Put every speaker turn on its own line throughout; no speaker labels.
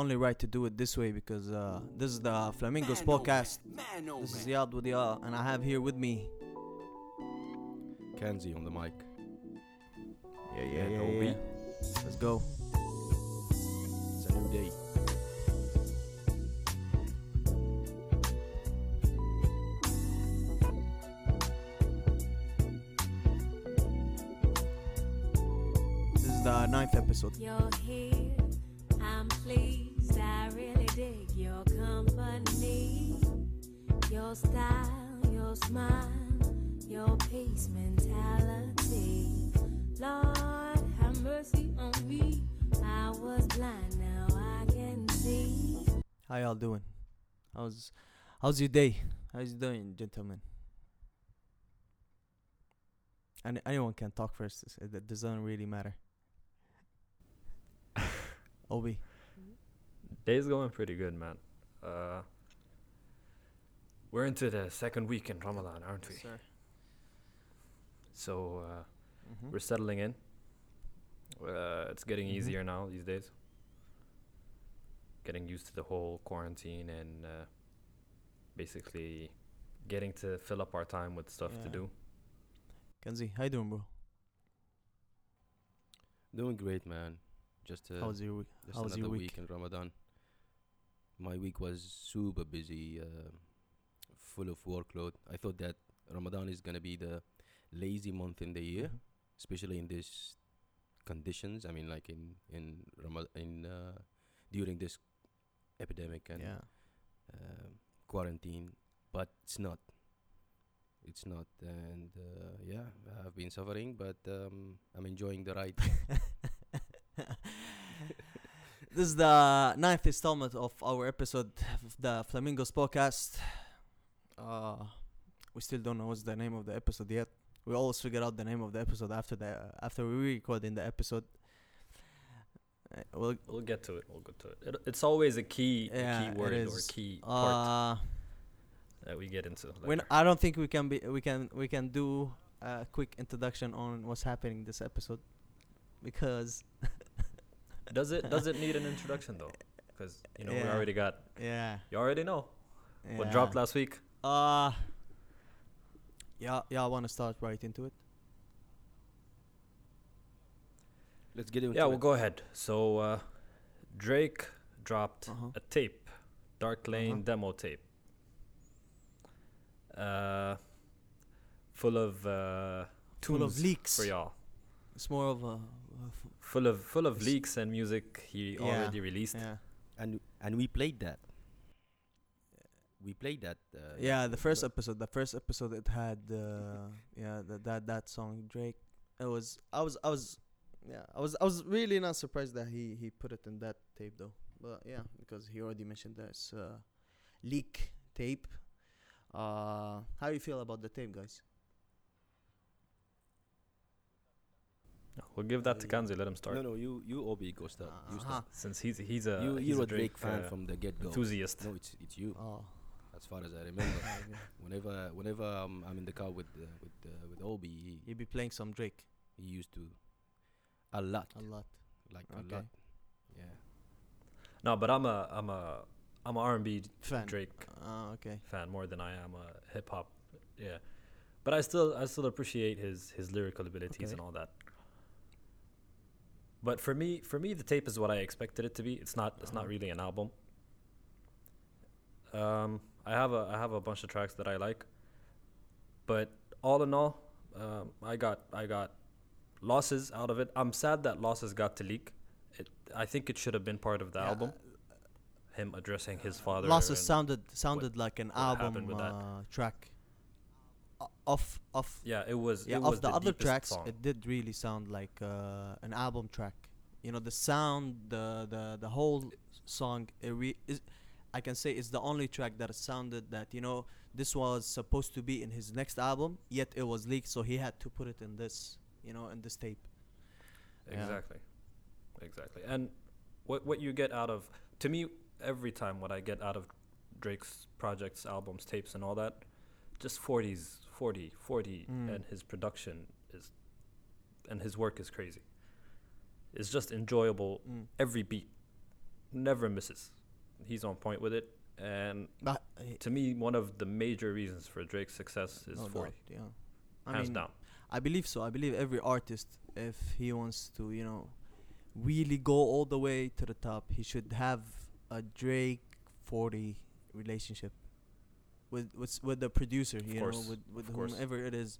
only right to do it this way because uh, this is the Flamingos
Man, oh,
podcast.
Man, oh,
This is
man.
Yad with Ya, and I have here with me.
Kanzi on the mic.
Yeah,
yeah, yeah.
Let's go.
It's a new day.
This is the ninth episode.
You're here, I'm pleased. Your style, your smile, your peace mentality. Lord, have mercy on me. I was blind, now I can see.
How y'all doing? How's how's your day? How's you doing, gentlemen? Any, anyone can talk first. It doesn't really matter. Obi.
Day's going pretty good, man. Uh, we're into the second week in Ramadan, aren't we?
sir.
So uh,
Mhm.
we're settling in. Uh, it's getting
Mhm.
easier now these days. Getting used to the whole quarantine and uh, basically getting to fill up our time with stuff to do.
Kanzi, how you doing, bro?
Doing great, man. Just, uh,
How was your week?
just
How was
another
your
week
week?
in Ramadan. My week was super busy, uh, full of workload. I thought that Ramadan is gonna be the lazy month in the year,
Mhm.
especially in these conditions. I mean, like in in Ramad- in uh, during this epidemic and
Yeah.
uh, quarantine, but it's not. It's not, and uh, yeah, I've been suffering, but um, I'm enjoying the ride.
this is the ninth installment of our episode of the Flamingos podcast. Uh, we still don't know what's the name of the episode yet. We always figure out the name of the episode after the after we record in the episode. Uh, well,
We'll get to it. We'll get to it. it it's always a key,
Yeah,
a key word or key part
uh,
that we get into.
when. I don't think we can be we can we can do a quick introduction on what's happening this episode because
Does it does it need an introduction though? Because you know we already got
yeah,
you already know what dropped last week.
Uh yeah, yeah. I want to start right into it.
Let's get into
Yeah,
it.
we'll go ahead. So uh, Drake dropped
Uh-huh.
a tape, Dark Lane
Uh-huh.
demo tape, uh, full of uh,
Full of leaks.
for y'all.
It's more of a
Full of full of leaks and music he
Yeah,
already released.
yeah,
and and we played that. We played that. Uh,
yeah. The first episode, the first episode, it had uh, yeah that that that song Drake. It was I was I was yeah I was I was really not surprised that he he put it in that tape though. But yeah, because he already mentioned this uh, leak tape. Uh, how you feel about the tape, guys?
We'll give that to
Uh,
Kanzi. Let him start.
No, no, you you Obi go start. You
Uh-huh.
start.
Since he's he's a
you
he's
you're
a
a Drake, fan
uh,
from the get go.
enthusiast.
No, it's it's you.
Oh,
As far as I remember, whenever whenever um, I'm in the car with uh, with uh, with Obi,
he'd be playing some Drake
he used to a lot,
a lot.
like
Okay.
a lot. Yeah.
No, but I'm a I'm a I'm a R&B
Fan.
Drake
Oh, okay.
fan more than I am a hip hop. Yeah, but I still I still appreciate his his lyrical abilities
Okay.
and all that. But for me, for me, the tape is what I expected it to be. It's not. It's not
Uh-huh.
really an album. Um, I have a I have a bunch of tracks that I like, but all in all, um, I got I got losses out of it. I'm sad that losses got to leak. It I think it should have been part of the
Yeah,
album. Him addressing his father.
Losses sounded sounded like an album
with that?
uh, track. Off off
Yeah, it was.
yeah
it
of
was
the, other tracks,
song.
it did really sound like uh, an album track. You know, the sound, the the the whole song. It re- is, I can say it's the only track that sounded that you know this was supposed to be in his next album, yet it was leaked, so he had to put it in this. You know, in this tape. Yeah.
Exactly. Exactly. And what what you get out of to me every time what I get out of Drake's projects, albums, tapes and all that, just 40s, 40, 40
Mm.
and his production is and his work is crazy. It's just enjoyable
Mm.
every beat. never misses. He's on point with it, and
But,
to me, one of the major reasons for Drake's success is
no
40,
doubt, yeah. I
hands
mean,
down.
I believe so. I believe every artist, if he wants to, you know, really go all the way to the top, he should have a Drake 40 relationship with with with the producer, you
course,
know, with with
of course.
whomever it is,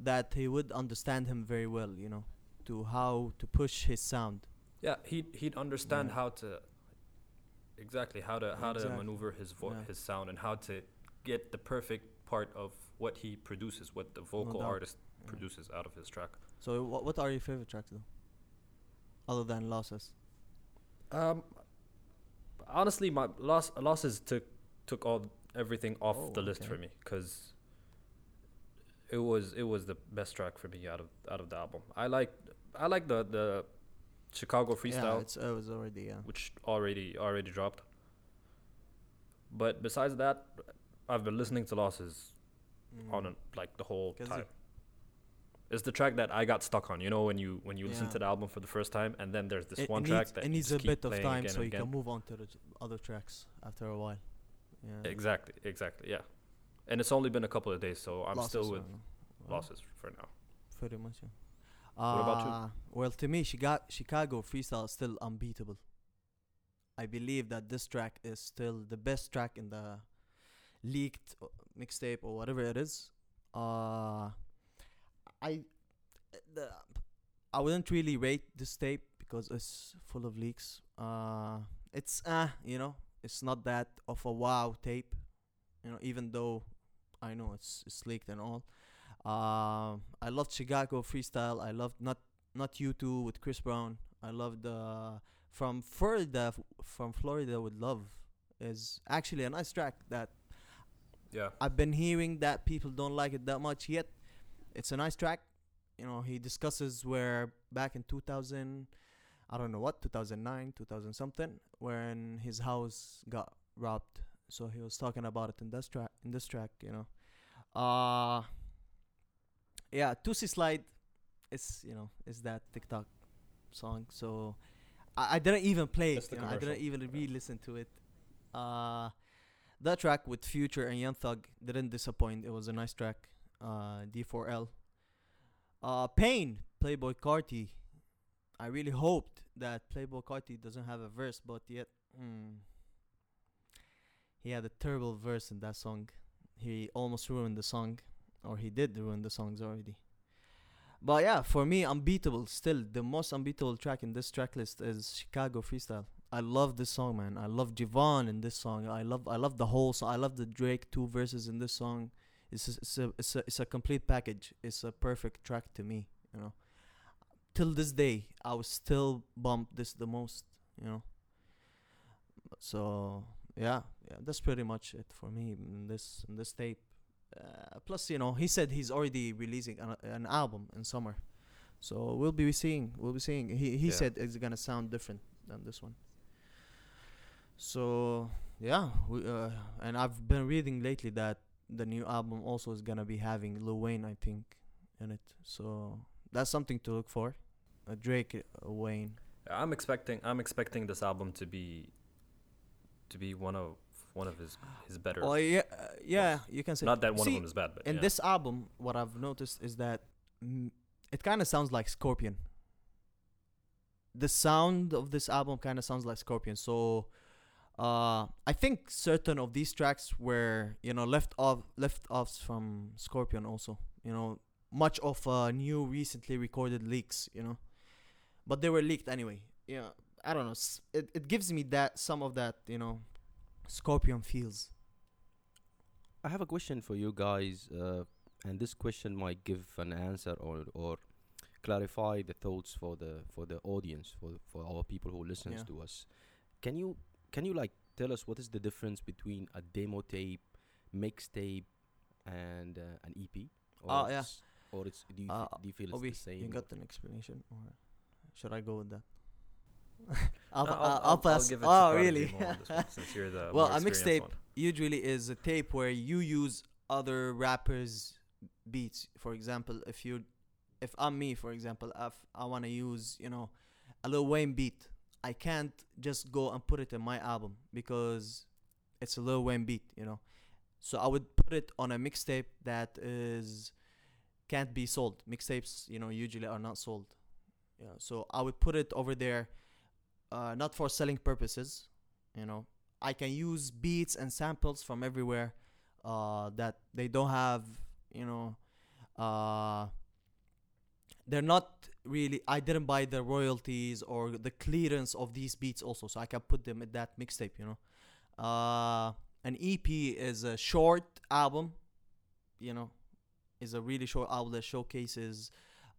that he would understand him very well, you know, to how to push his sound.
Yeah, he'd he'd understand
Yeah.
how to exactly how to how to maneuver his vo-
Yeah.
his sound and how to get the perfect part of what he produces, what the vocal
doubt.
artist
Yeah.
produces out of his track.
So what what are your favorite tracks though? Other than losses.
Um, honestly, my loss losses took took all everything off
Oh,
the list
okay.
for me because it was it was the best track for me out of out of the album. I like I like the the Chicago
Yeah,
freestyle,
it's it was already yeah.
which already already dropped. But besides that, I've been listening to losses on
Mm.
a, like the whole time.
it-
It's the track that I got stuck on. You know when you when you listen to the album for the first time, and then there's this
it,
one
it
track
needs,
that
it needs a bit of time so you
again.
can move on to the other tracks after a while. Yeah.
Exactly, exactly, yeah. And it's only been a couple of days, so I'm
Losses,
still with losses for now.
Pretty much, yeah.
What about you?
Uh, Well, to me, Chicago, Chicago freestyle is still unbeatable. I believe that this track is still the best track in the leaked uh, mixtape or whatever it is. Uh, I, the, I wouldn't really rate this tape because it's full of leaks. Uh, it's uh, you know, it's not that of a wow tape. You know, even though I know it's it's leaked and all. Um, I loved Chicago freestyle. I loved not not you two with Chris Brown. I loved uh, from Florida from Florida with Love is actually a nice track that
Yeah,
I've been hearing that people don't like it that much yet. It's a nice track. You know, he discusses where back in 2000, I don't know what, 2009, 2000 something, when his house got robbed. So he was talking about it in this track. In this track, you know, uh, yeah, Toosie Slide, is you know, is that TikTok song. So I, I didn't even play it. You know, I didn't even re-listen to it. Uh, that track with Future and Young Thug didn't disappoint. It was a nice track. Uh, D4L. Uh, Pain, Playboy Carti. I really hoped that Playboy Carti doesn't have a verse, but yet, mm, he had a terrible verse in that song. He almost ruined the song, or he did ruin the songs already. But yeah, for me, unbeatable. Still, the most unbeatable track in this track list is Chicago Freestyle. I love this song, man. I love Giveon in this song. I love, I love the whole song. I love the Drake two verses in this song. It's a, it's a, it's a, it's a complete package. It's a perfect track to me. You know, till this day, I was still bump this the most. You know. So yeah, yeah, that's pretty much it for me in this in this tape. Uh, plus, you know, he said he's already releasing an, an album in summer, so we'll be seeing. We'll be seeing. He he
Yeah.
said it's gonna sound different than this one. So yeah, we, uh, and I've been reading lately that the new album also is gonna be having Lil Wayne, I think, in it. So that's something to look for. Uh, Drake, uh, Wayne.
I'm expecting I'm expecting this album to be to be one of one of his his better.
Oh yeah, uh, yeah, you can say.
Not that one
See,
of them is bad, but
in
yeah.
this album, what I've noticed is that mm, it kind of sounds like Scorpion. The sound of this album kind of sounds like Scorpion. So, uh, I think certain of these tracks were you know left off left offs from Scorpion also. You know, much of uh, new recently recorded leaks. You know, but they were leaked anyway. Yeah, I don't know. It it gives me that some of that you know, Scorpion feels.
I have a question for you guys, uh, and this question might give an answer or or clarify the thoughts for the for the audience for for our people who listens
Yeah.
to us. Can you can you like tell us what is the difference between a demo tape, mixtape, and uh, an EP? Or
Oh, yeah.
it's- Or it's do you,
Uh,
do you feel it's the same?
you got an explanation, or should I go with that? I'll, I'll, I'll, pass.
it
oh, really?
On one, since you're the
Well, a mixtape
one.
usually is a tape where you use other rappers' beats. For example, if you, if I'm me, for example, if I want to use, you know, a Lil Wayne beat, I can't just go and put it in my album because it's a Lil Wayne beat, you know. So I would put it on a mixtape that is can't be sold. Mixtapes, you know, usually are not sold. Yeah. So I would put it over there, uh, not for selling purposes. You know, I can use beats and samples from everywhere uh, that they don't have. You know, uh, they're not really. I didn't buy the royalties or the clearance of these beats also, so I can put them in that mixtape. You know, uh, an EP is a short album. You know, is a really short album that showcases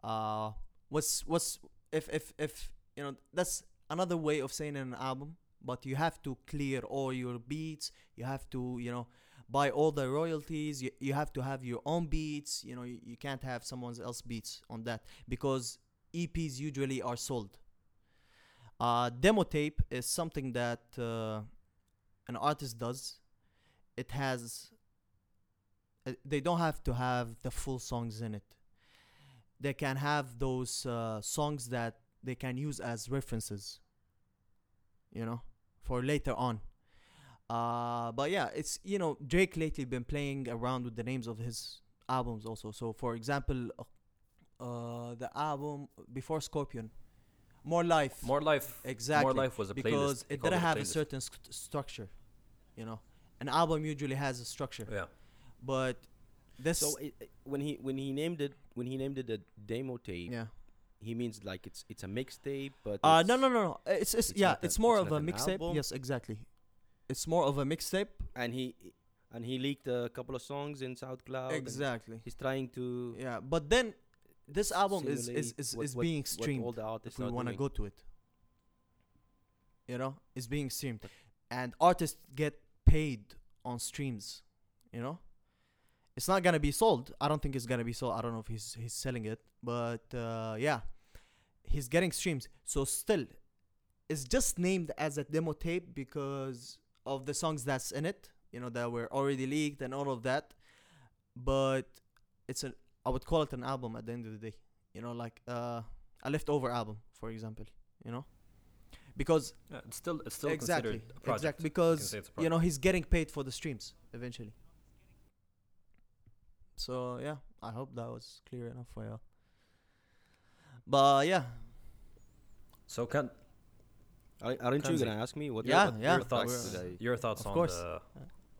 uh what's what's if if if you know that's another way of saying an album but you have to clear all your beats you have to you know buy all the royalties you, you have to have your own beats you know you, you can't have someone else beats on that because eps usually are sold. Uh demo tape is something that uh, an artist does. It has uh, they don't have to have the full songs in it. They can have those uh, songs that they can use as references you know for later on uh, but yeah it's you know drake lately been playing around with the names of his albums also so for example uh, the album before scorpion more life
More life.
exactly
More life was a playlist.
because
They
it didn't have a
playlist.
certain st- structure you know an album usually has a structure
Yeah.
but this
So it, it- when he when he named it when he named it a demo tape,
yeah
he means like it's it's a mixtape, but
Uh, no, no, no, no. It's, it's,
it's
yeah,
not
it's more
it's
of a mixtape. Yes, exactly. It's more of a mixtape.
and he and he leaked a couple of songs in SoundCloud.
Exactly.
He's trying to
Yeah, but then this album is is is,
what-
is
what-
being streamed.
all the artists
if we want to go to it, you know, it's being streamed, and artists get paid on streams. You know, it's not gonna be sold. I don't think it's gonna be sold. I don't know if he's he's selling it, but uh, yeah, he's getting streams. So still, it's just named as a demo tape because of the songs that's in it. You know that were already leaked and all of that, but it's an I would call it an album at the end of the day. You know, like uh, a leftover album, for example. You know, because
Yeah, it's still it's still
exactly,
considered a project.
exactly because
a
you know he's getting paid for the streams eventually. So yeah, I hope that was clear enough for you. But yeah,
So can
Are- Aren't you gonna ask me what?
Yeah,
what
yeah.
your thoughts
facts did I-
your thoughts
Of
on
course.
the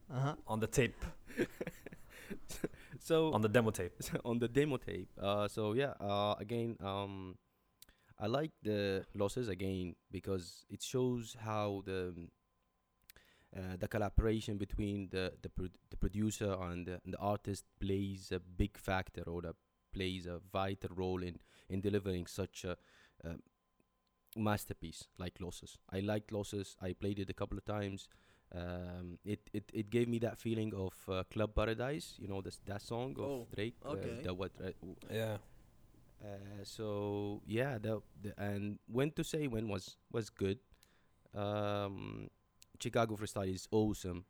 uh huh.
on the tape
So
on the demo tape.
on the demo tape. Uh, so yeah. Uh, again, um, I like the losses again because it shows how the the collaboration between the the, pro- the producer and the, and the artist plays a big factor or the plays a vital role in in delivering such a uh, masterpiece like losses. I liked losses. I played it a couple of times. Um, it, it it gave me that feeling of uh, Club Paradise. You know, this that song of
Oh,
Drake.
okay.
Uh, the what? Uh, w-
Yeah.
uh, so yeah, the, the and when to say when was was good. Um, Chicago freestyle is awesome.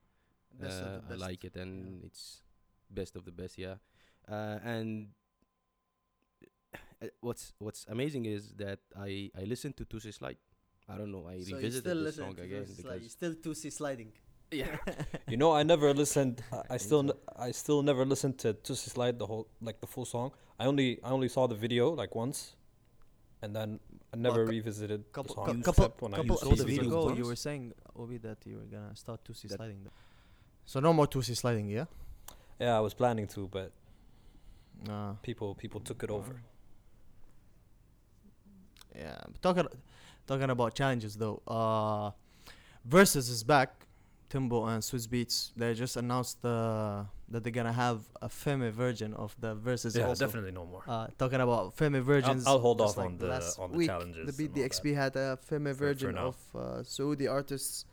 Uh, I like it, and it's best of the best. Yeah, uh, and uh, what's what's amazing is that I I listened to Toosie Slide. I don't know. I
So
revisited
still
this
listen
song
to
again
those,
because
you still Toosie sliding.
yeah,
You know, I never listened. I, I still,
so.
n- I still never listened to Toosie Slide the whole, like the full song. I only, I only saw the video like once, and then I never
cou-
revisited
couple
the song
couple
except when I
couple
used
saw the
ago, you were saying Obi that you were gonna start
Toosie
sliding. Though. So no more Toosie sliding, yeah.
Yeah, I was planning to, but
Uh,
people, people took it over.
Yeah, but talking talking about challenges though. Uh, Verzuz is back. Timbo and Swizz Beatz. They just announced uh, that they're gonna have a Femi version of the Verzuz.
Yeah,
also.
definitely no more.
Uh, talking about Femi versions.
I'll hold
just
off on the-
last
on the
week,
challenges
The
and
had a Femi
for
version of uh, Saudi artists.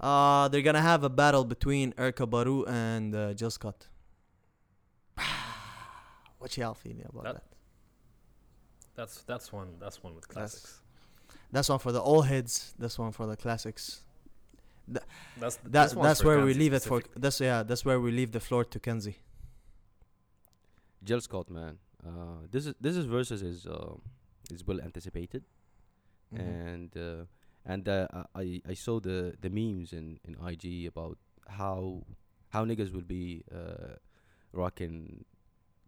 Uh, they're gonna have a battle between Erykah Badu and uh, Jill Scott. what y'all feeling about
That-
that?
That's that's one. That's one with classics.
That's one for the old heads. This one for the classics.
That's
That
this
that's
for
where we
Kanzi
leave it for. That's yeah. That's where we leave the floor to Kanzi.
Jill Scott, man. Uh, this is this is Verzuz is uh, is well anticipated.
Mhm.
and uh, and uh, I I saw the the memes in in IG about how how niggas will be uh, rocking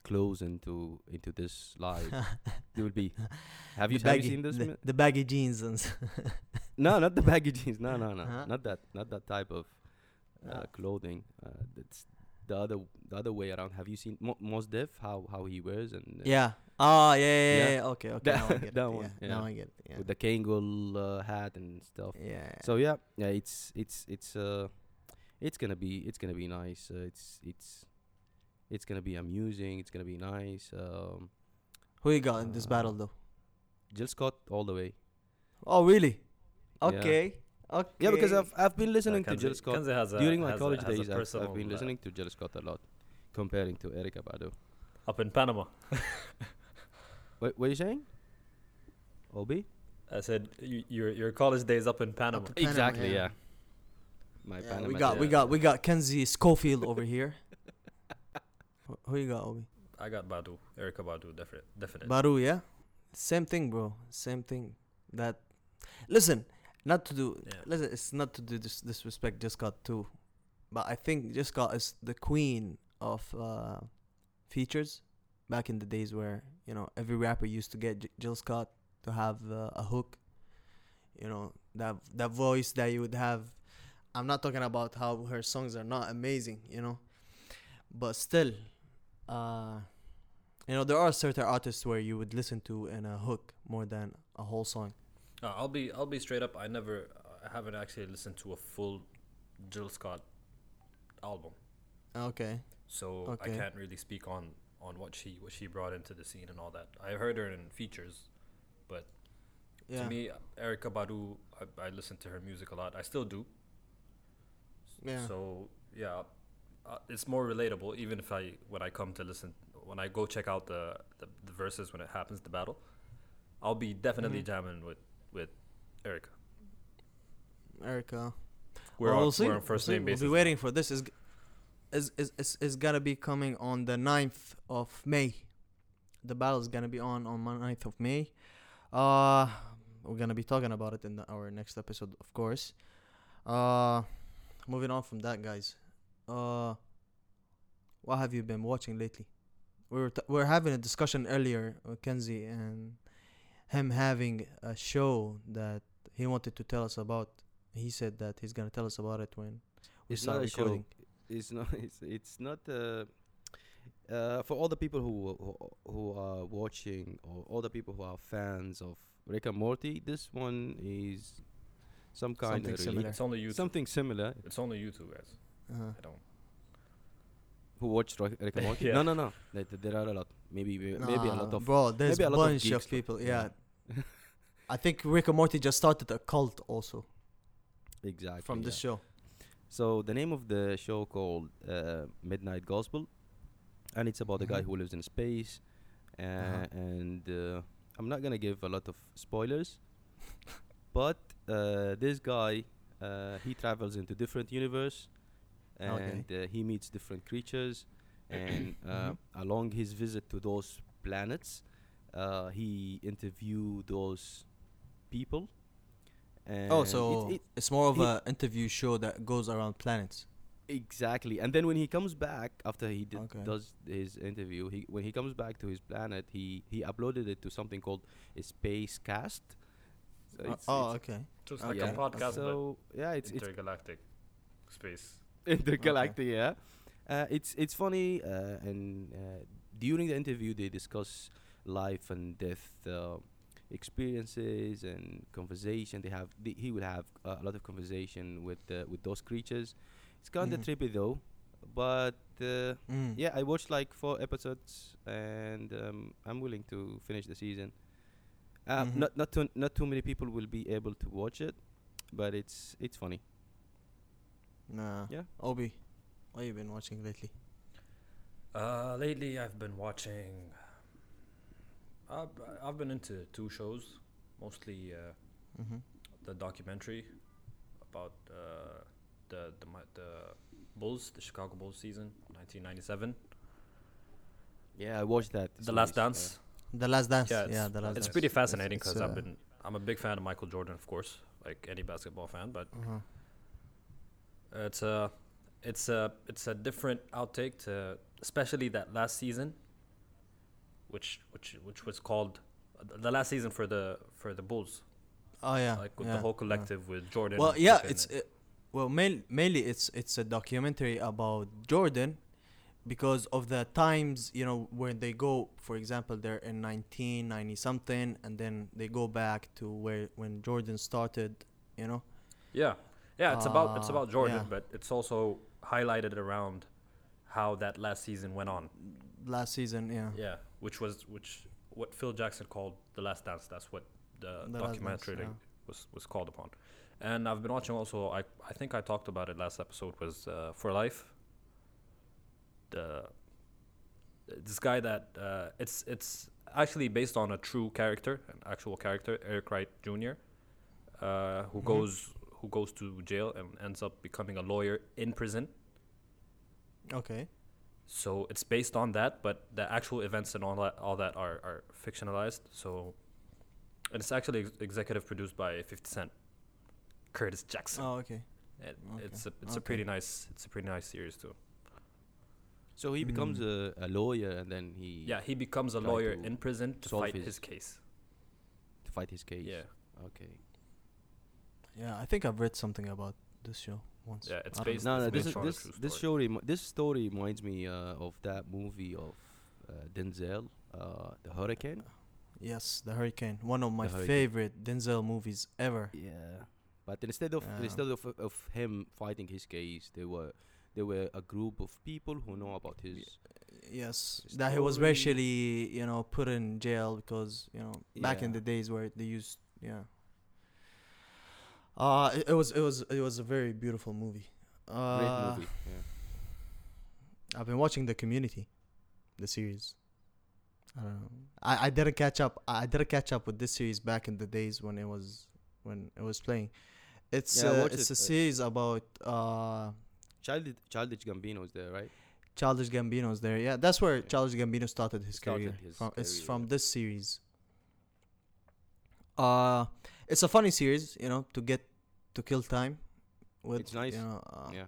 clothes into into this life they will be. Have you
The
have you seen this?
The,
mi-
the baggy jeans and.
no, not the baggy jeans. No, no, no,
Uh-huh.
not that. Not that type of uh,
Ah.
clothing. Uh, that's the other the other way around. Have you seen Mo- Mos Def? How how he wears and uh,
yeah. Oh yeah, yeah, yeah.
Yeah.
Okay, okay.
That-
now I get
that
it.
one,
Yeah. Now I get it.
With the Kangol uh, hat and stuff.
yeah.
So yeah, yeah, it's it's it's uh, it's gonna be it's gonna be nice. Uh, it's it's it's gonna be amusing. It's gonna be nice. Um,
Who you got in this
uh,
battle though?
Jill Scott all the way.
Oh really?
Yeah.
Okay. Okay.
Yeah, because I've I've been
Yeah,
listening to
Kanzi-
Jill Scott
has a,
during my
has a-
college
has a
days. I've, I've been
uh,
listening to Jill Scott a lot, comparing to Erykah Badu.
up in Panama.
What what are you saying? Obi?
I said y- your your college days up in Panama.
in Panama,
exactly.
yeah.
Yeah. My
Yeah,
Panama
we got we got we got Kanzi Schofield over here. Wh- Who you got, Obi?
I got Badu, Erykah Badu, definite, definite.
Badu, yeah. Same thing, bro. Same thing. That. Listen, not to do.
Yeah.
Listen, it's not to do dis- disrespect. Jill Scott too, but I think Jill Scott is the queen of uh, features. Back in the days where you know every rapper used to get J- Jill Scott to have uh, a hook. You know that that voice that you would have. I'm not talking about how her songs are not amazing, you know, but still, uh, you know there are certain artists where you would listen to in a hook more than a whole song.
Uh, I'll be I'll be straight up. I never, I haven't actually listened to a full Jill Scott album,
Okay.
so
Okay.
I can't really speak on on what she what she brought into the scene and all that. I heard her in features, but
Yeah.
to me, Erykah Badu, I, I listen to her music a lot. I still do.
Yeah.
So yeah, uh, it's more relatable. Even if I when I come to listen, when I go check out the the, the verses when it happens, the battle, I'll be definitely
Mhm.
jamming with with Erykah.
Erykah.
We're
Well,
on,
we'll see.
we're on first
we'll see.
name basis.
We'll be waiting for this. Is is is is, is gonna be coming on the 9th of May. The battle is gonna be on on the 9th of May. Uh, we're gonna be talking about it in the, our next episode, of course. Uh, moving on from that, guys. Uh, what have you been watching lately? We were t- we were having a discussion earlier, uh, Kanzi and him having a show that he wanted to tell us about. He said that he's gonna tell us about it when we
It's
start
not a show.
recording.
It's not. It's it's not. Uh, uh, for all the people who who, who are watching or all the people who are fans of Rick and Morty, this one is some kind
Something
of
similar.
It's only YouTube.
Something similar.
It's only YouTube, guys.
Uh-huh.
I don't.
Who watched Rick and Morty?
Yeah.
No, no, no. There, there are a lot. Maybe maybe a lot of
bro. There's
maybe
a
lot of
bunch of, people.
yeah.
I think Rick and Morty just started a cult also
exactly
from this
yeah.
show.
So the name of the show called uh, Midnight Gospel, and it's about a guy
Mhm.
who lives in space, uh,
Uh-huh.
and uh, I'm not gonna give a lot of spoilers, but uh, this guy uh, he travels into different universe. And uh, he meets different creatures, and uh,
Mhm.
along his visit to those planets, uh, he interview those people. And
Oh, so
it,
it's more of an interview show that goes around planets.
Exactly, and then when he comes back after he did,
Okay.
does his interview, he when he comes back to his planet, he he uploaded it to something called a space cast. So
Uh,
it's-
oh,
it's-
okay.
Just
Okay.
like a podcast,
So yeah,
but
it's it's
intergalactic space.
Intergalactic. Yeah, uh, it's it's funny, uh, and uh, during the interview they discuss life and death uh, experiences and conversation. They have the, he will have uh, a lot of conversation with uh, with those creatures. It's kind of
Mhm.
trippy though, but uh,
Mm.
yeah, I watched like four episodes, and um, I'm willing to finish the season.
Mhm.
Not not too not too many people will be able to watch it, but it's it's funny.
Nah.
Yeah.
Obi, what you been watching lately?
Uh, lately I've been watching. I've, I've been into two shows, mostly uh,
Mm-hmm.
the documentary about uh, the the mi- the Bulls, the Chicago Bulls season, 1997.
Yeah, I watched that.
The Last
series,
Dance.
The Last Dance.
Yeah,
Yeah, the Last dance.
it's
Dance.
pretty fascinating
it's,
because I've
uh,
been I'm a big fan of Michael Jordan, of course, like any basketball fan. But
Uh-huh.
It's a, it's a, it's a different outtake to, especially that last season. Which, which, which was called, the last season for the for the Bulls,
Oh yeah.
like with
yeah,
the whole
yeah.
collective with Jordan.
Well, yeah, it's uh, well main, mainly it's it's a documentary about Jordan because of the times you know when they go for example they're in 1990 something and then they go back to where when Jordan started you know
Yeah, yeah. It's about it's
Uh,
about Jordan,
yeah.
but it's also highlighted around how that last season went on.
last season yeah
Yeah, which was which what Phil Jackson called the Last Dance. That's what the,
The Last Dance,
documentary
yeah.
was was called upon. And I've been watching also. I I think I talked about it last episode. Was uh, For Life. The this guy that uh, it's it's actually based on a true character, an actual character, Eric Wright Jr., uh, who
Mhm.
goes who goes to jail and ends up becoming a lawyer in prison.
okay
So it's based on that, but the actual events and all that all that are, are fictionalized. So and it's actually ex- executive produced by 50 Cent, Curtis Jackson.
oh okay
And
okay,
It's a it's a pretty nice it's a pretty nice series too.
So he becomes
Mm.
a, a lawyer and then he
Yeah, he becomes a lawyer in prison to fight
his-
his case.
to fight his case.
Yeah,
Okay.
Yeah I think I've read something about this show once
Yeah, it's
don't
based-
know.
No, no.
It's
This
based
is
on
this
true
this story. This story reminds me uh, of that movie of uh, Denzel, uh, The Hurricane.
yes the Hurricane one of my favorite Denzel movies ever
Yeah. But instead of
Yeah.
instead of of him fighting his case, there were there were a group of people who know about his.
Yes,
His
that he was racially, you know, put in jail because you know back in the days where they used, yeah. Uh, it, it was it was it was a very beautiful movie. Uh,
Great movie. Yeah.
I've been watching the Community, the series. I don't know. I, I didn't catch up. I didn't catch up with this series back in the days when it was when it was playing. It's
Yeah,
uh, it's
it,
a
uh,
series about uh
Childish Childish Gambino's there, right?
Childish Gambino's there. Yeah, that's where
Yeah.
Childish Gambino started his
Started
career.
his
from, it's from this series. Uh, it's a funny series, you know, to get to kill time. With
It's nice.
You know, uh,
yeah.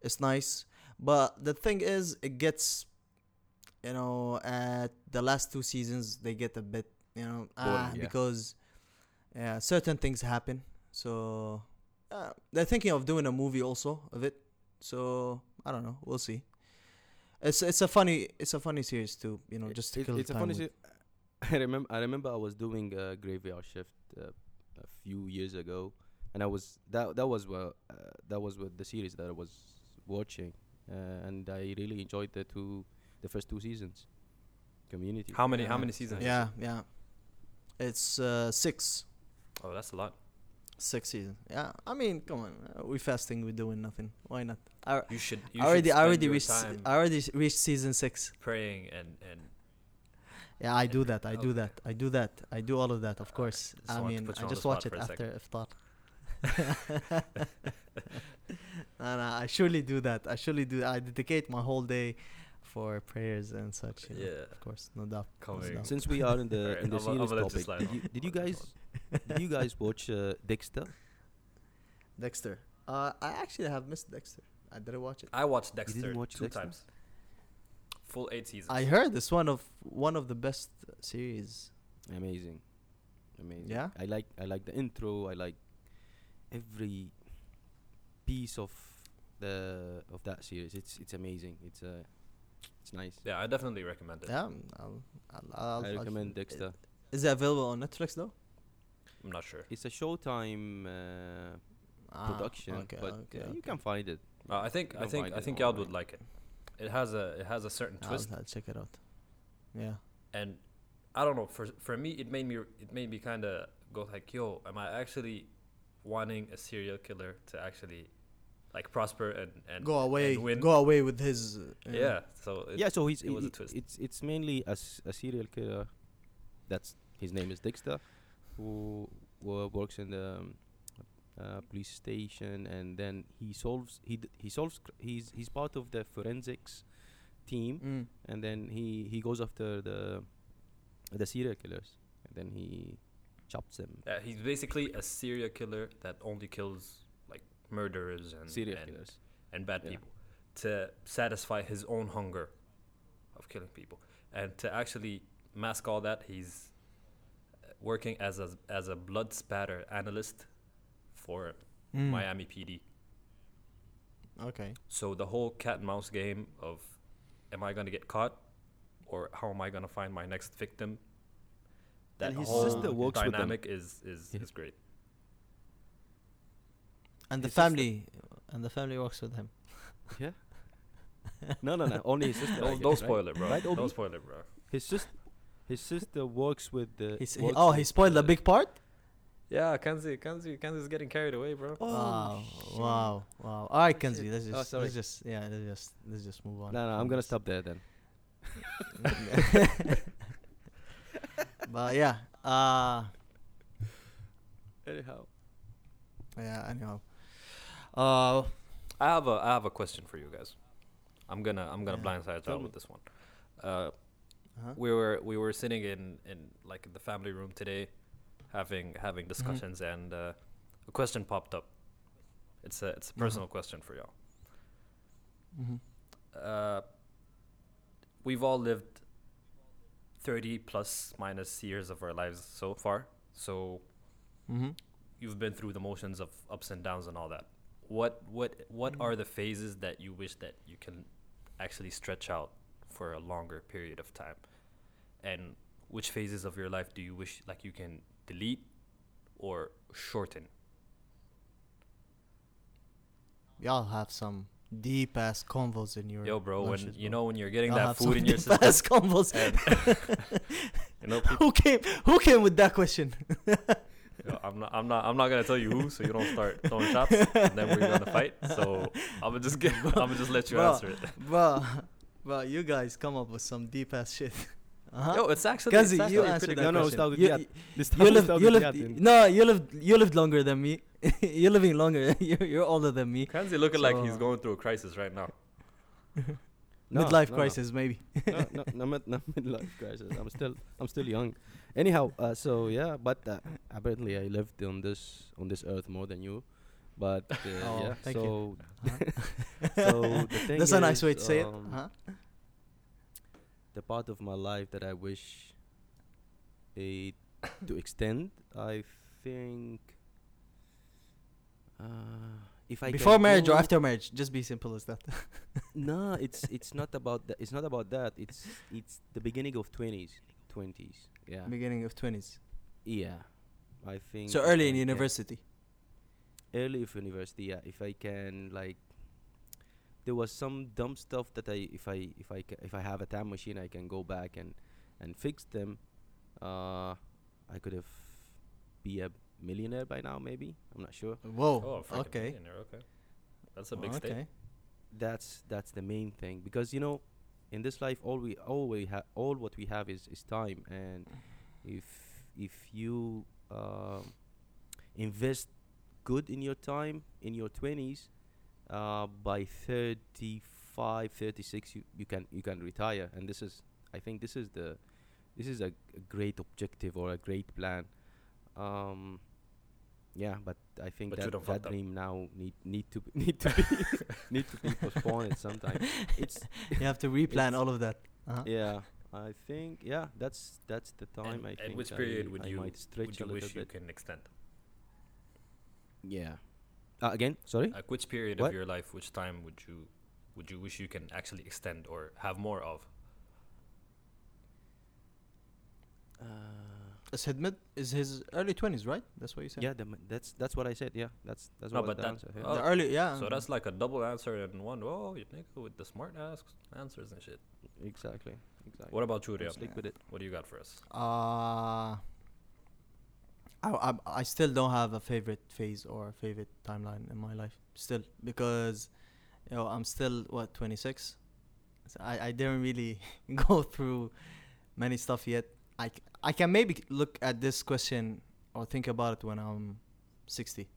It's nice, but the thing is, it gets, you know, at the last two seasons they get a bit, you know, ah,
yeah.
because, yeah, certain things happen. So, uh, they're thinking of doing a movie also of it. So I don't know. We'll see. It's it's a funny it's a funny series too. You know, just to
it-
kill
it's a funny.
with.
se- I remember. I remember I was doing a graveyard shift uh, a few years ago, and I was that that was well uh, that was what the series that I was watching, uh, and I really enjoyed the two the first two seasons. Community.
How many how many seasons?
Yeah, yeah. It's uh, six
Oh, that's a lot.
six seasons. Yeah, I mean, come on, uh, we fasting, we doing nothing. Why not? I,
You should. You
I already
should
I already
your
reached
time
I already reached season six.
praying and and
Yeah, I do that. I do that. I do that. I do all of that. Of course.
just
I mean, I just watch it
for a
after iftar. no, no, I surely do that. I surely do. I dedicate my whole day for prayers and such. You know,
Yeah.
of course, no doubt. no
Coming.
doubt.
Since we are in the in the
I'll- I'll
series
let you
topic, did you, did you
you
guys did you guys watch uh, Dexter?
Dexter. Uh, I actually have missed Dexter. I didn't watch it.
I watched Dexter
watch
two
Dexter?
times. Full eight seasons.
I heard it's one of one of the best series.
Amazing, amazing.
Yeah?
I like I like the intro. I like every piece of the of that series. It's it's amazing. It's uh, it's nice.
Yeah, I definitely recommend it.
Yeah, I'll, I'll, I'll,
I
I'll-
recommend Dexter.
Is it available on Netflix though?
I'm not sure.
It's a Showtime uh,
Ah,
production,
okay,
but
okay,
uh, you can find it.
Uh, I think I think
find
I think Yad would like it. It has a it has a certain
I'll,
twist,
I'll check it out. Yeah.
and I don't know. For for me, it made me it made me kind of go like, yo, am I actually wanting a serial killer to actually like prosper and and
go away.
and win?
Go away with his. Uh,
yeah. So it,
yeah, so he's
it was a
i- i-
twist.
It's it's mainly a serial killer. That's his name is Dexter, who wo- works in the um, uh, police station, and then he solves he d- he solves cr- he's he's part of the forensics team,
Mm.
and then he he goes after the the serial killers, and then he chops them.
Uh, he's basically a serial killer that only kills like murderers and
Serial
and,
killers.
and bad
Yeah.
people to satisfy his own hunger of killing people, and to actually mask all that, he's uh, working as a as a blood spatter analyst for
Mm.
Miami PD.
Okay.
So the whole cat and mouse game of am I gonna get caught or how am I gonna find my next victim? That
And his
whole
sister works with them.
dynamic is is,
Yeah.
is great.
And the
His sister-
family, and the family works with him.
Yeah. no, no, no. Only his sister. I
Don't,
guess,
don't spoil it, bro.
Right, Obi?
don't spoil it, bro.
His sister. His sister works with the.
He's, he,
works
oh, he spoiled the
the-
big part.
Yeah, Kanzi, Kanzi, Kanzi's getting carried away, bro.
Oh,
wow,
shit.
wow, wow. All right, Kanzi,
shit.
let's
Oh,
just,
sorry.
let's just, yeah, let's just, let's just move on.
No, no. I'm gonna stop there then.
But yeah, uh,
Anyhow.
yeah. Anyhow, uh,
I have a I have a question for you guys. I'm gonna I'm gonna
Yeah.
blindside
Tell
y'all with this one. Uh,
uh-huh.
we were we were sitting in in like in the family room today, having having discussions, and uh, a question popped up. It's a it's a
Mhm.
personal question for y'all.
Mhm.
Uh, we've all lived thirty plus minus years of our lives so far. So
Mhm.
you've been through the motions of ups and downs and all that. What what what are the phases that you wish that you can actually stretch out for a longer period of time? And which phases of your life do you wish like you can delete or shorten?
Y'all have some deep ass convos in your.
Yo, bro, when
lunches,
you know when you're getting
Y'all
that food in your
deep ass convos.
you know,
who came? Who came with that question?
yo, I'm not, I'm not, I'm not gonna tell you who, so you don't start throwing shots, and then we're gonna fight. So I'm gonna just get, I'm gonna just let you
Bro,
answer it.
bro, bro, you guys come up with some deep ass shit. Uh-huh.
Yo, it's actually,
Kanzi,
it's actually
you
pretty
answered
good
that
No, no,
question.
start with
you,
Riyad.
you- you lived, you lived, no, you lived, you lived longer than me. you're living longer. you're, you're older than me.
Kanzi looking like he's going through a crisis right now.
No,
Midlife
no, no.
crisis, maybe.
no, no, no, mid, no midlife crisis. I'm still, I'm still young. Anyhow, uh, so yeah, but uh, apparently I lived on this on this earth more than you. But uh,
Oh,
yeah,
thank you.
so
Uh-huh.
so the thing
That's a nice way to say it.
um,
Huh?
The part of my life that I wish it to extend, I think. Uh, if I
Before marriage or after marriage, just be simple as that.
No, it's it's not about that. It's not about that. It's it's the beginning of twenties, twenties. Yeah,
Beginning of twenties.
yeah. I think.
So early in university.
Early of university, yeah. If I can like, there was some dumb stuff that I if I if I ca- if I have a time machine, I can go back and and fix them. Uh, I could have be a millionaire by now, maybe. I'm not sure.
Whoa.
Oh, freaking
okay.
millionaire, okay. That's a big
Oh,
step.
okay.
that's that's the main thing because you know in this life all we all we have all what we have is is time and if if you um invest good in your time in your 20s uh by 35 36 you, you can you can retire and this is i think this is the this is a, a great objective or a great plan um yeah but i think
But you
that that dream now need need to be, need to be need to be postponed sometime. It's
You have to replan
It's-
all of that. Uh-huh.
yeah. I think yeah. That's that's the time.
And,
I
and
think
which
I-
period would
I
you
might stretch
would you
a little
wish you can extend?
Yeah. Uh, again, sorry.
Like which period
What?
of your life, which time would you would you wish you can actually extend or have more of?
Uh,
Is Hidmet is his early twenties, right? That's what you said.
yeah. The, that's that's what I said. Yeah. That's that's
No,
what
but
the
that-
answer. Yeah.
oh,
The early, yeah.
So that's like a double answer in one. Oh, you nigga with the smart ass answers and shit.
exactly. Exactly.
What about you,
I'll
Riyad?
Stick with it.
What do you got for us?
Uh, I, I I still don't have a favorite phase or a favorite timeline in my life still because you know I'm still what 26 so I, I didn't really go through many stuff yet I, I can maybe look at this question or think about it when I'm 60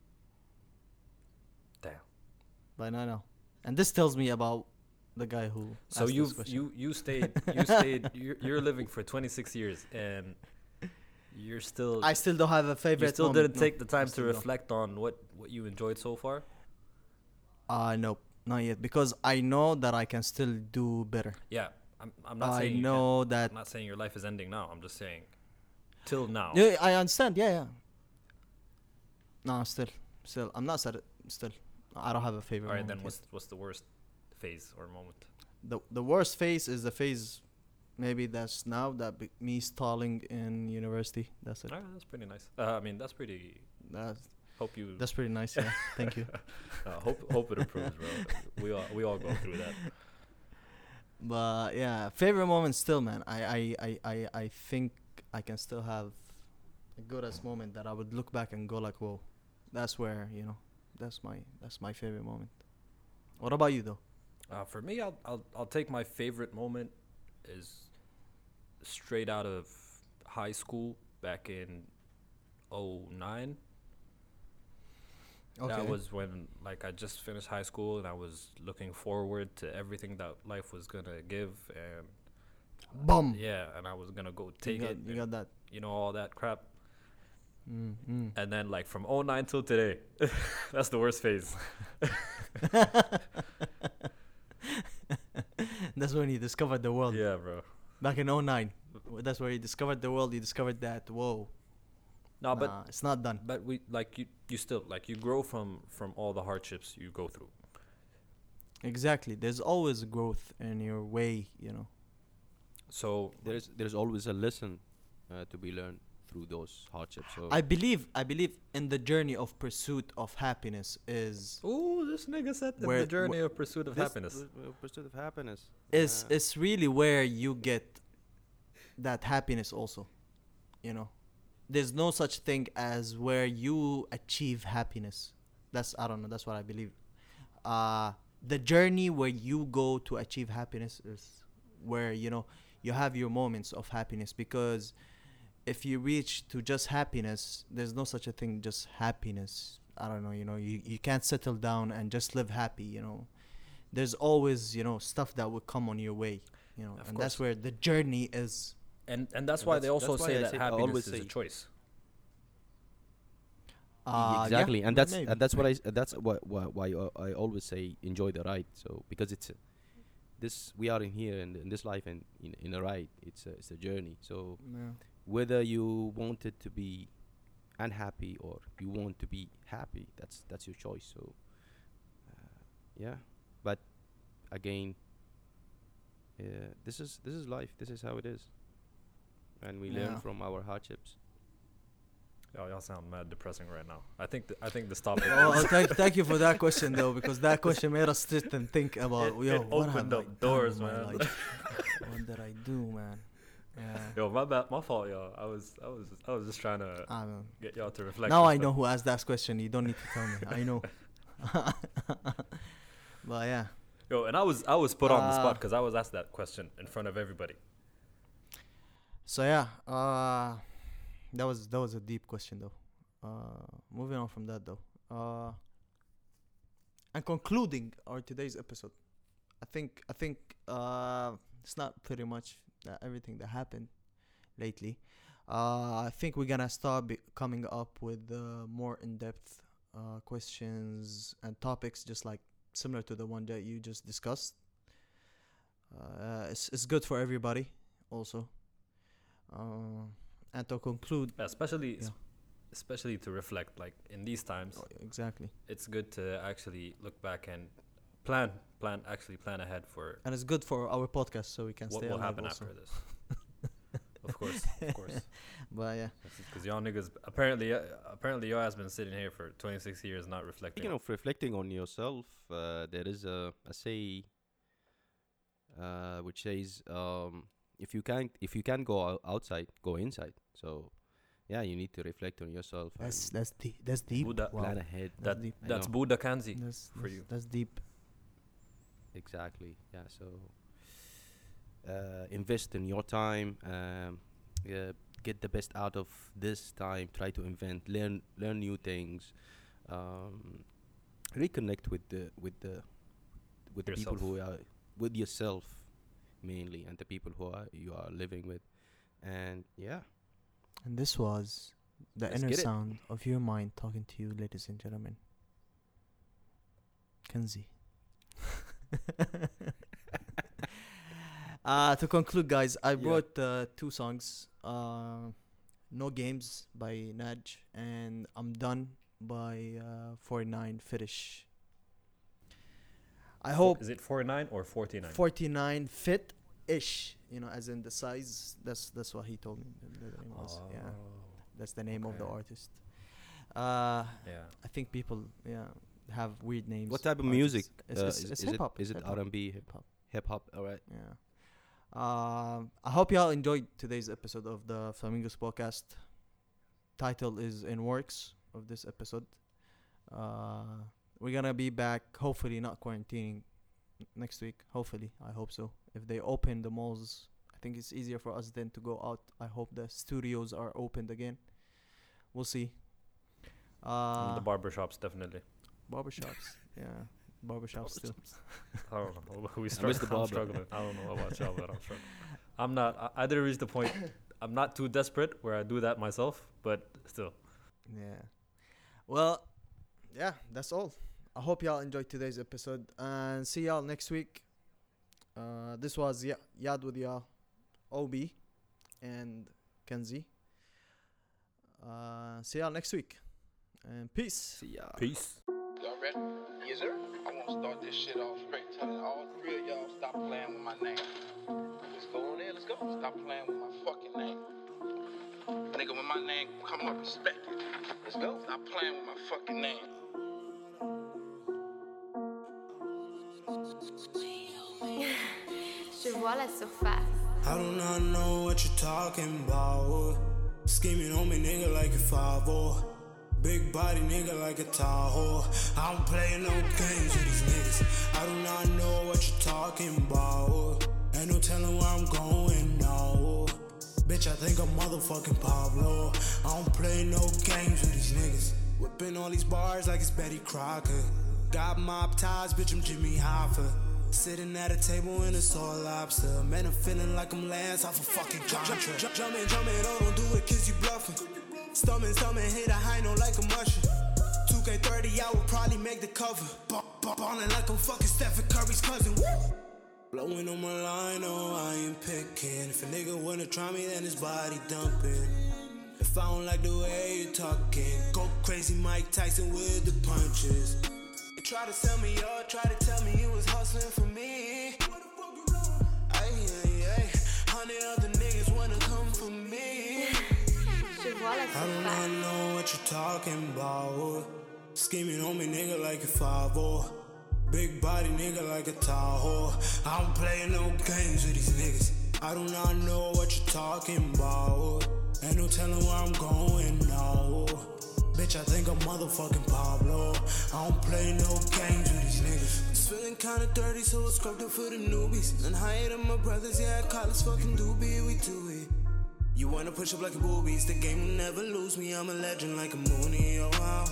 Damn.
but no no and this tells me about the guy who
So
asked this
you've
question.
you you stayed you stayed you're, you're living for 26 years and You're still.
I still don't have a favorite.
you still
moment,
didn't
no.
take the time to
still don't.
reflect on what what you enjoyed so far.
Uh no, not yet because I know that I can still do better.
Yeah, I'm. I'm not
I
saying. can't-
know that.
I'm not saying your life is ending now. I'm just saying, till now.
Yeah, I understand. Yeah, yeah. No, still, still, I'm not said. Still, I don't have a favorite.
All right, then what's what's the worst phase or moment?
the the worst phase is the phase, maybe that's now that be, me stalling in university. That's it.
Right, that's pretty nice. Uh, I mean, that's pretty.
That's
Hope you.
that's pretty nice. Yeah, thank you.
uh, hope hope it improves, bro. we all we all go through that.
But yeah, favorite moment still, man. I I I I, I think I can still have a good ass moment that I would look back and go like, whoa, that's where you know, that's my that's my favorite moment. What about you though?
Uh, for me, I'll, I'll I'll take my favorite moment is straight out of high school back in 09. That was when like I just finished high school and I was looking forward to everything that life was gonna give and
bum.
yeah, and I was gonna go
you
take
got,
it.
You
and,
got that.
you know all that crap.
Mm, mm.
And then like from 09 till today, that's the worst phase.
that's when you discovered the world.
yeah, bro.
Back in 09. That's where you discovered the world. You discovered that whoa.
No, but
nah, it's not done.
but we like you you still like you grow from from all the hardships you go through.
Exactly. There's always growth in your way. You know.
So
There's there's always a lesson uh, to be learned through those hardships. So
I believe. I believe in the journey of pursuit of happiness is
Ooh, this nigga said that
Where-
the journey of pursuit of happiness.
pursuit of happiness.
is
Yeah.
is really where you get that happiness also you know there's no such thing as where you achieve happiness that's i don't know that's what i believe uh the journey where you go to achieve happiness is where you know you have your moments of happiness because if you reach to just happiness there's no such a thing just happiness i don't know you know you, you can't settle down and just live happy you know there's always you know stuff that will come on your way you know
Of
and that's where the journey is
And and that's
And
why
that's-
they also
why
say that
say- I
happiness
always
is a choice.
uh, yeah,
exactly, and that's
maybe.
and that's what I s- that's why why, why uh, I always say enjoy the ride. So because it's a, this we are in here in, in this life and in, in a ride. It's a it's a journey. So
yeah.
Whether you want it to be unhappy or you want to be happy, that's that's your choice. So uh, yeah, but again, yeah, this is this is life. This is how it is, and we
Yeah.
learn from our hardships.
Oh, y'all sound mad depressing right now. I think th- I think this topic.
oh, thank, thank you for that question though, because that question made us sit and think about
It-
yo,
it
what
opened up doors, man.
life? what did I do, man? Yeah.
Yo, my bad, my fault, yo. I was I was I was just trying to
I don't
get y'all to reflect.
now I know who asked that question. You don't need to tell me. I know. but yeah.
Yo, and I was I was put on the
Uh,
spot because I was asked that question in front of everybody.
So yeah, uh, that was that was a deep question though. Uh, moving on from that though, uh, and concluding our today's episode, I think I think uh, it's not pretty much that everything that happened lately. Uh, I think we're gonna start be- coming up with uh, more in-depth uh, questions and topics, just like similar to the one that you just discussed. Uh, it's it's good for everybody, also. Uh, and to conclude,
Especially
Yeah.
especially to reflect like in these times.
oh, exactly,
It's good to actually look back and plan plan actually plan ahead for
and it's good for our podcast, so we can
what
stay
will happen
also.
after this. of course, of course.
But yeah,
Because y'all niggas apparently uh, apparently y'all has been sitting here for 26 years not reflecting.
Speaking of reflecting on yourself, uh, there is a, a say uh, which says um, if you can't if you can't go outside, go inside. So yeah, you need to reflect on yourself.
that's that's deep. That's deep.
Buddha-
Wow.
plan ahead.
That's deep.
That's. Buddha Kanzi.
That's,
for
that's-
you.
That's deep.
Exactly. Yeah. So uh, invest in your time. Um, yeah, get the best out of this time. Try to invent, learn, learn new things. Um, reconnect with the with the with the people who are with yourself mainly, and the people who are you are living with. And yeah,
And this was the
Let's
inner
get it.
sound of your mind talking to you, ladies and gentlemen. Kanzi. uh, to conclude, guys, I
Yeah.
brought uh, two songs. Uh, no Games by Naj and I'm Done by uh, 49 Fetish. I hope
Is it 49 or 49?
49 fit ish, you know, as in the size. That's that's what he told me. The, the name was. Yeah, that's the name of the artist. Uh,
yeah.
I think people, yeah, have weird names.
What type of
artists.
music?
It's,
uh,
it's,
is,
it's
is it
hip-hop,
is it R&B,
hip-hop,
hip hop? All right.
yeah. Um, I hope y'all enjoyed today's episode of the Flamingos podcast. Title is in works of this episode. Uh, we're gonna be back. Hopefully, not quarantining next week. Hopefully, I hope so. If they open the malls, I think it's easier for us then to go out. I hope the studios are opened again. We'll see. Uh,
the barbershops, definitely.
Barbershops, yeah, barbershops still.
I don't know. We
miss
struggle. I'm
barber.
struggling. I don't know about y'all, but I'm struggling. I'm not. I, I didn't reach the point. I'm not too desperate where I do that myself, but still.
Yeah. Well, yeah, that's all. I hope y'all enjoyed today's episode and see y'all next week. Uh, this was ya- Yad with Ya, OB, and Kanzi. Uh, see y'all next week. And peace.
See ya.
Peace.
Y'all ready? Yes, sir. I want to start this shit off straight, telling all three of y'all stop playing with my name. Let's go on there. Let's go. Stop playing with my fucking name. Nigga, when my name come up, respect it. Let's go. Stop playing with my fucking name.
Je vois la surface.
I do not know what you're talking about. Scheming on me, nigga, like a 5 Big body, nigga, like a Tahoe. I don't play no games with these niggas. I do not know what you're talking about. Ain't no telling where I'm going now. Bitch, I think I'm motherfucking Pablo. I don't play no games with these niggas. Whipping all these bars like it's Betty Crocker. Got mob ties, bitch, I'm Jimmy Hoffa. Sitting at a table in a soy lobster. Man, I'm feeling like I'm Lance off a fucking contract. Jump, jumping, jumping, oh, don't do it, cause you bluffing. Stomach, stomach, hit a high note like a mushroom. 2K30, I would probably make the cover. Ba- ba- Ballin' like I'm fucking Stephen Curry's cousin. Woo! Blowing on my line, oh, I ain't picking. If a nigga wanna try me, then his body dumping. If I don't like the way you talking, go crazy Mike Tyson with the punches. You try to sell me up, try to tell me you was hustling for me. What the fuck you doing? Ay, ay, ay. Hundred other
Je vois
I do not
surface.
know what you're talking about. Scheming on me, nigga, like a 5 Big body, nigga, like a Tahoe. I don't play no games with these niggas. I do not know what you're talking about. Ain't no telling where I'm going now. Bitch, I think I'm motherfucking Pablo. I don't play no games with these niggas. It's feeling kinda dirty, so I scrubbed up for the newbies. And higher than my brothers, yeah, I call us fucking doobie, we do it. You wanna push up like a boobies, the game will never lose me. I'm a legend like a Mooney, oh wow.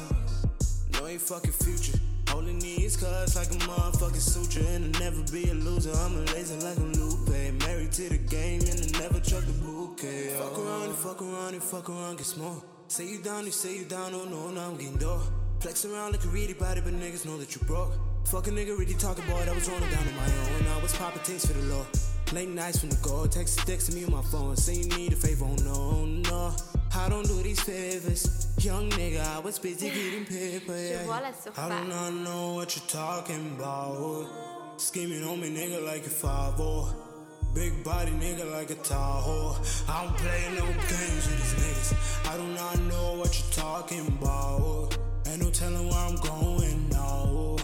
No, ain't fucking future. Holding these cuts like a motherfucking suture. And I'll never be a loser. I'm a lazy like a Lupe. Married to the game and I never chuck the bouquet. Fuck around and fuck around and fuck around, get small. Say you down, you say you down, oh no, now I'm getting door. Flex around like a reedy body, but niggas know that you broke. Fuck a nigga really talking boy, I was rolling down on my own. I was popping things for the law. Late nights from the go, text texting me on my phone, say you need a favor, oh no, no. I don't do these favors. Young nigga, I was busy getting paper. Yeah. I do not know what you're talking about. Scheming on me, nigga, like a 5 Big body, nigga, like a Tahoe. I don't play no games with these niggas. I do not know what you're talking about. Ain't no telling where I'm going now.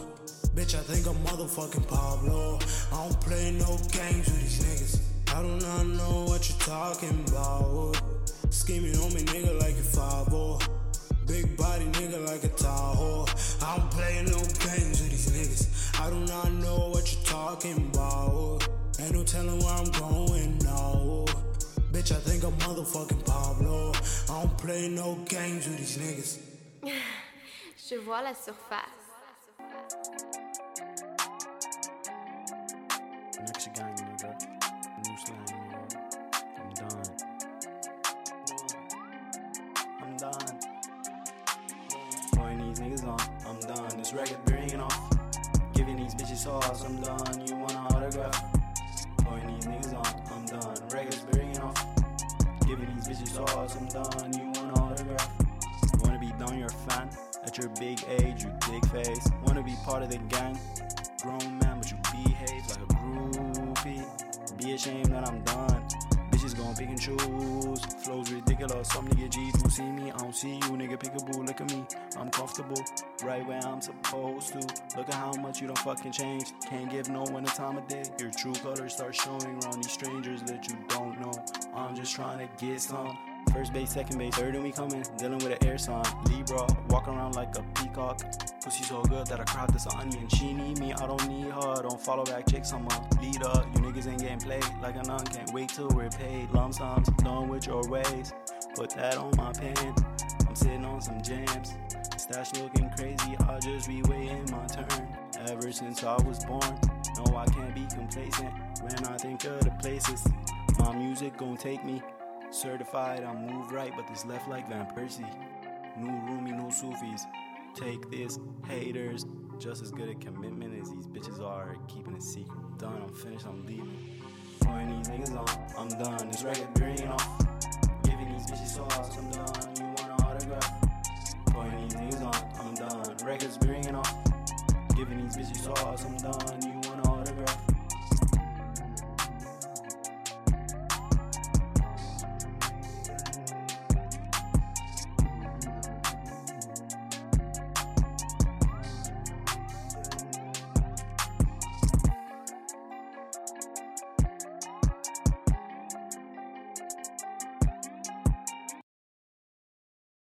Bitch, I think I'm motherfucking Pablo. I don't play no games with these niggas. I do not know what you're talking about. Scheming on me, nigga, like a 5 Big body nigga like a Tahoe. I don't play no games with these niggas. I do not know what you're talking about. Ain't no telling where I'm going now. Bitch, I think I'm motherfucking Pablo. I don't play no games with these niggas.
Je vois la surface.
Mexican nigga, new slang nigga. I'm done. I'm done. Putting these niggas on, I'm done.
This record bringing off. Giving these bitches sauce, I'm done. You want an autograph? Boy, these niggas on, I'm done. Records bringing off. Giving these bitches sauce, I'm done. You want an autograph? You wanna be done, you're a fan. At your big age, you dick face. Wanna be part of the gang? Ashamed that I'm done. Bitches gon' pick and choose. Flows ridiculous. Some nigga G's will see me. I don't see you, nigga. Pick a boo. look at me. I'm comfortable, right where I'm supposed to. Look at how much you don't fucking change. Can't give no one a time of day. Your true colors start showing around these strangers that you don't know. I'm just trying to get some. First base, second base, third and we coming. Dealing with an air sign. Libra, walk around like a peacock. Pussy so good that I cried this an onion. She need me, I don't need her. Don't follow back chicks, I'm a leader. You niggas ain't getting played like a nun. Can't wait till we're paid. Lump sums, done with your ways. Put that on my pen. I'm sitting on some jams. Stash looking crazy, I'll just be waiting my turn. Ever since I was born, no, I can't be complacent. When I think of the places, my music gon' take me. Certified, I move right, but this left like Van Persie. New Rumi, no Sufis. Take this, haters. Just as good at commitment as these bitches are keeping it secret. Done, I'm finished, I'm leaving. Putting these niggas on, I'm done. This record bringing off. Giving these bitches sauce, I'm done. You want an autograph? Putting these niggas on, I'm done. Records bringing off. Giving these bitches sauce, I'm done. You want an autograph?